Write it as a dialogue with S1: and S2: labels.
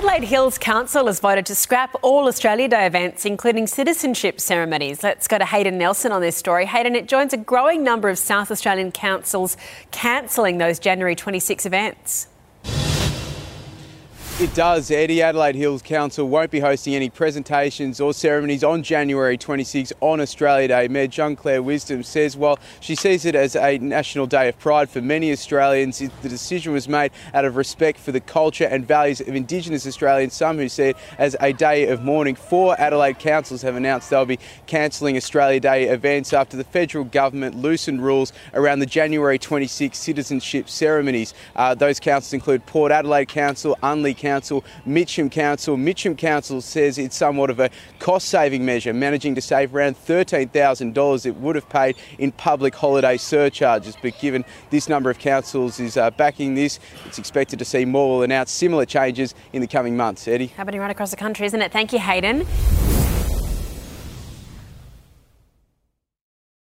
S1: Adelaide Hills Council has voted to scrap all Australia Day events, including citizenship ceremonies. Let's go to Hayden Nelson on this story. Hayden, it joins a growing number of South Australian councils cancelling those January 26 events.
S2: It does. Eddie Adelaide Hills Council won't be hosting any presentations or ceremonies on January 26 on Australia Day. Mayor Jan-Claire Wisdom says while she sees it as a national day of pride for many Australians, the decision was made out of respect for the culture and values of Indigenous Australians, some who see it as a day of mourning. Four Adelaide councils have announced they'll be cancelling Australia Day events after the federal government loosened rules around the January 26 citizenship ceremonies. Uh, those councils include Port Adelaide Council, Unley Council, Council, Mitcham Council. Mitcham Council says it's somewhat of a cost saving measure, managing to save around $13,000 it would have paid in public holiday surcharges. But given this number of councils is uh, backing this, it's expected to see more will announce similar changes in the coming months. Eddie?
S1: Happening right across the country, isn't it? Thank you, Hayden.